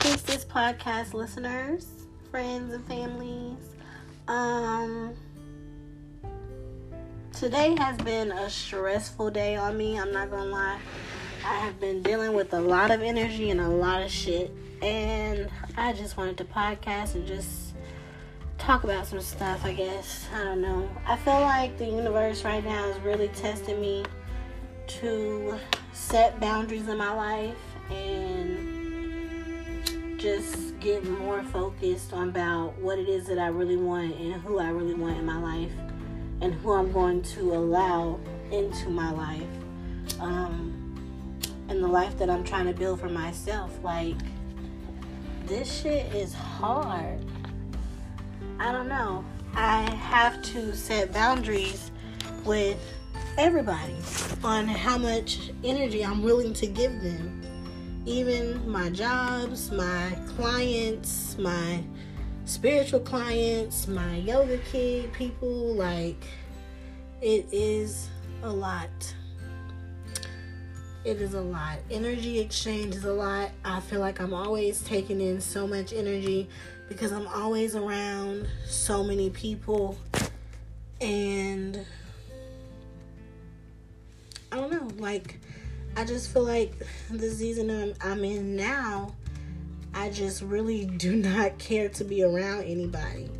Priestess podcast listeners, friends, and families. Um, today has been a stressful day on me. I'm not gonna lie. I have been dealing with a lot of energy and a lot of shit, and I just wanted to podcast and just talk about some stuff. I guess I don't know. I feel like the universe right now is really testing me to set boundaries in my life and just get more focused on about what it is that I really want and who I really want in my life and who I'm going to allow into my life um, and the life that I'm trying to build for myself. Like, this shit is hard. I don't know. I have to set boundaries with everybody on how much energy I'm willing to give them even my jobs, my clients, my spiritual clients, my yoga kid people, like it is a lot. It is a lot. Energy exchange is a lot. I feel like I'm always taking in so much energy because I'm always around so many people and I don't know, like I just feel like the season I'm, in now, I just really do not care to be around anybody.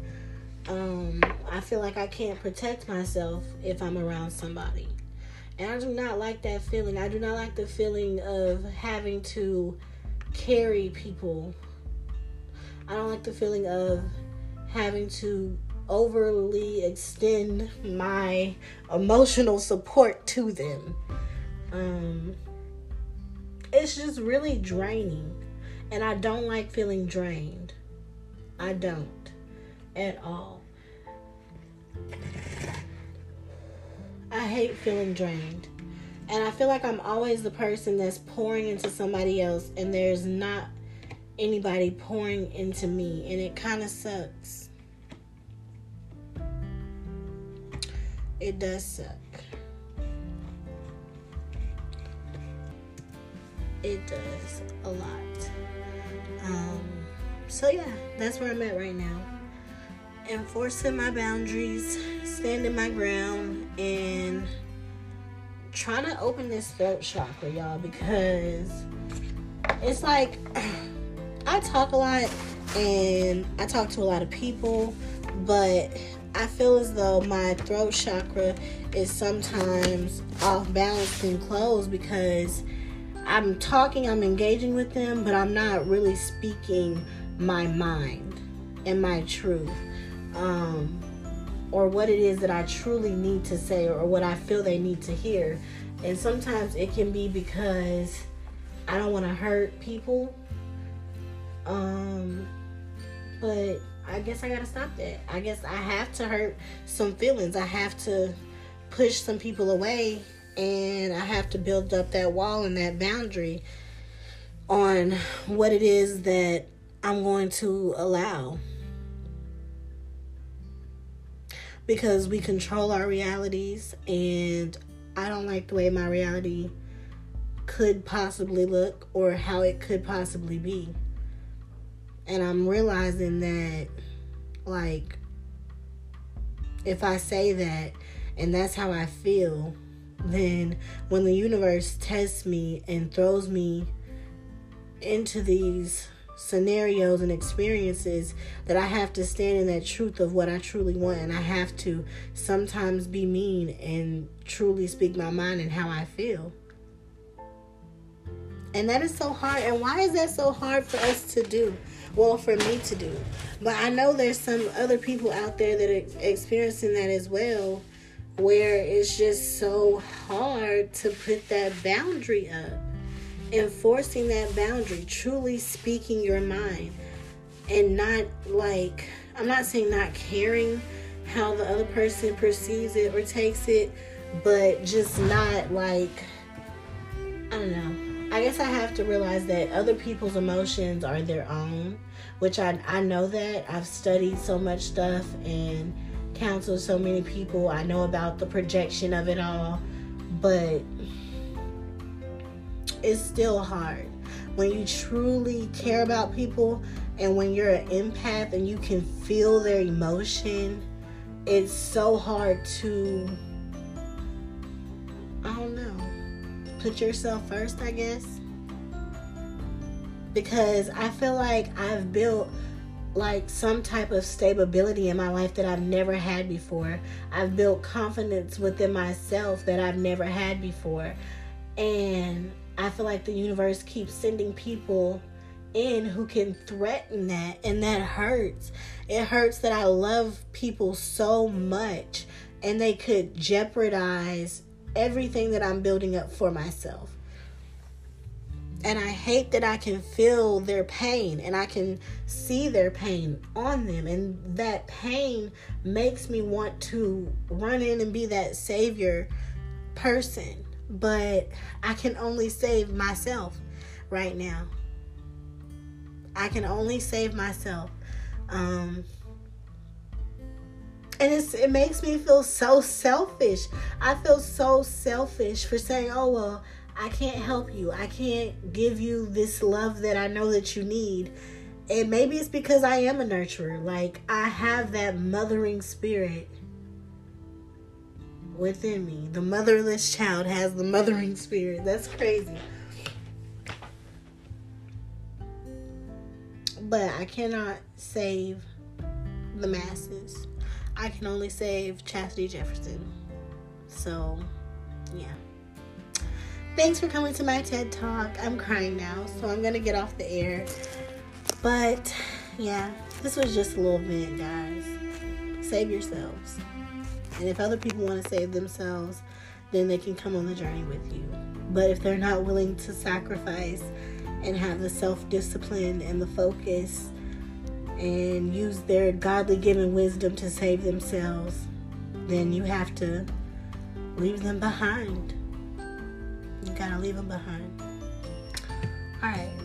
Um, I feel like I can't protect myself if I'm around somebody. And I do not like that feeling. I do not like the feeling of having to carry people. I don't like the feeling of having to overly extend my emotional support to them. Um, it's just really draining. And I don't like feeling drained. I don't at all. I hate feeling drained. And I feel like I'm always the person that's pouring into somebody else, and there's not anybody pouring into me. And it kind of sucks. It does suck. It does a lot. Um, so yeah, that's where I'm at right now. Enforcing my boundaries, standing my ground, and trying to open this throat chakra, y'all, because it's like I talk a lot and I talk to a lot of people, but I feel as though my throat chakra is sometimes off balance and closed because I'm talking, I'm engaging with them, but I'm not really speaking my mind and my truth. Um, or what it is that I truly need to say or what I feel they need to hear. And sometimes it can be because I don't want to hurt people. Um, but I guess I got to stop that. I guess I have to hurt some feelings. I have to push some people away and I have to build up that wall and that boundary on what it is that I'm going to allow. Because we control our realities, and I don't like the way my reality could possibly look or how it could possibly be. And I'm realizing that, like, if I say that and that's how I feel, then when the universe tests me and throws me into these scenarios and experiences that I have to stand in that truth of what I truly want and I have to sometimes be mean and truly speak my mind and how I feel. And that is so hard. And why is that so hard for us to do? Well, for me to do. But I know there's some other people out there that are experiencing that as well where it's just so hard to put that boundary up. Enforcing that boundary, truly speaking your mind, and not like, I'm not saying not caring how the other person perceives it or takes it, but just not like, I don't know. I guess I have to realize that other people's emotions are their own, which I, I know that. I've studied so much stuff and counsel so many people. I know about the projection of it all, but it's still hard. when you truly care about people and when you're an empath and you can feel their emotion, it's so hard to I don't know. Put yourself first, I guess. Because I feel like I've built like some type of stability in my life that I've never had before. I've built confidence within myself that I've never had before. And I feel like the universe keeps sending people in who can threaten that and that hurts. It hurts that I love people so much and they could jeopardize everything that I'm building up for myself. And I hate that I can feel their pain and I can see their pain on them. And that pain makes me want to run in and be that savior person. But I can only save myself right now. I can only save myself. Um, and it's, it makes me feel so selfish. I feel so selfish for saying, oh, well, I can't help you. I can't give you this love that I know that you need. And maybe it's because I am a nurturer. Like, I have that mothering spirit within me. The motherless child has the mothering spirit. That's crazy. But I cannot save the masses. I can only save Chastity Jefferson. So, yeah. Thanks for coming to my TED Talk. I'm crying now, so I'm going to get off the air. But, yeah, this was just a little bit, guys. Save yourselves. And if other people want to save themselves, then they can come on the journey with you. But if they're not willing to sacrifice and have the self discipline and the focus and use their godly given wisdom to save themselves, then you have to leave them behind. You gotta leave them behind. All right.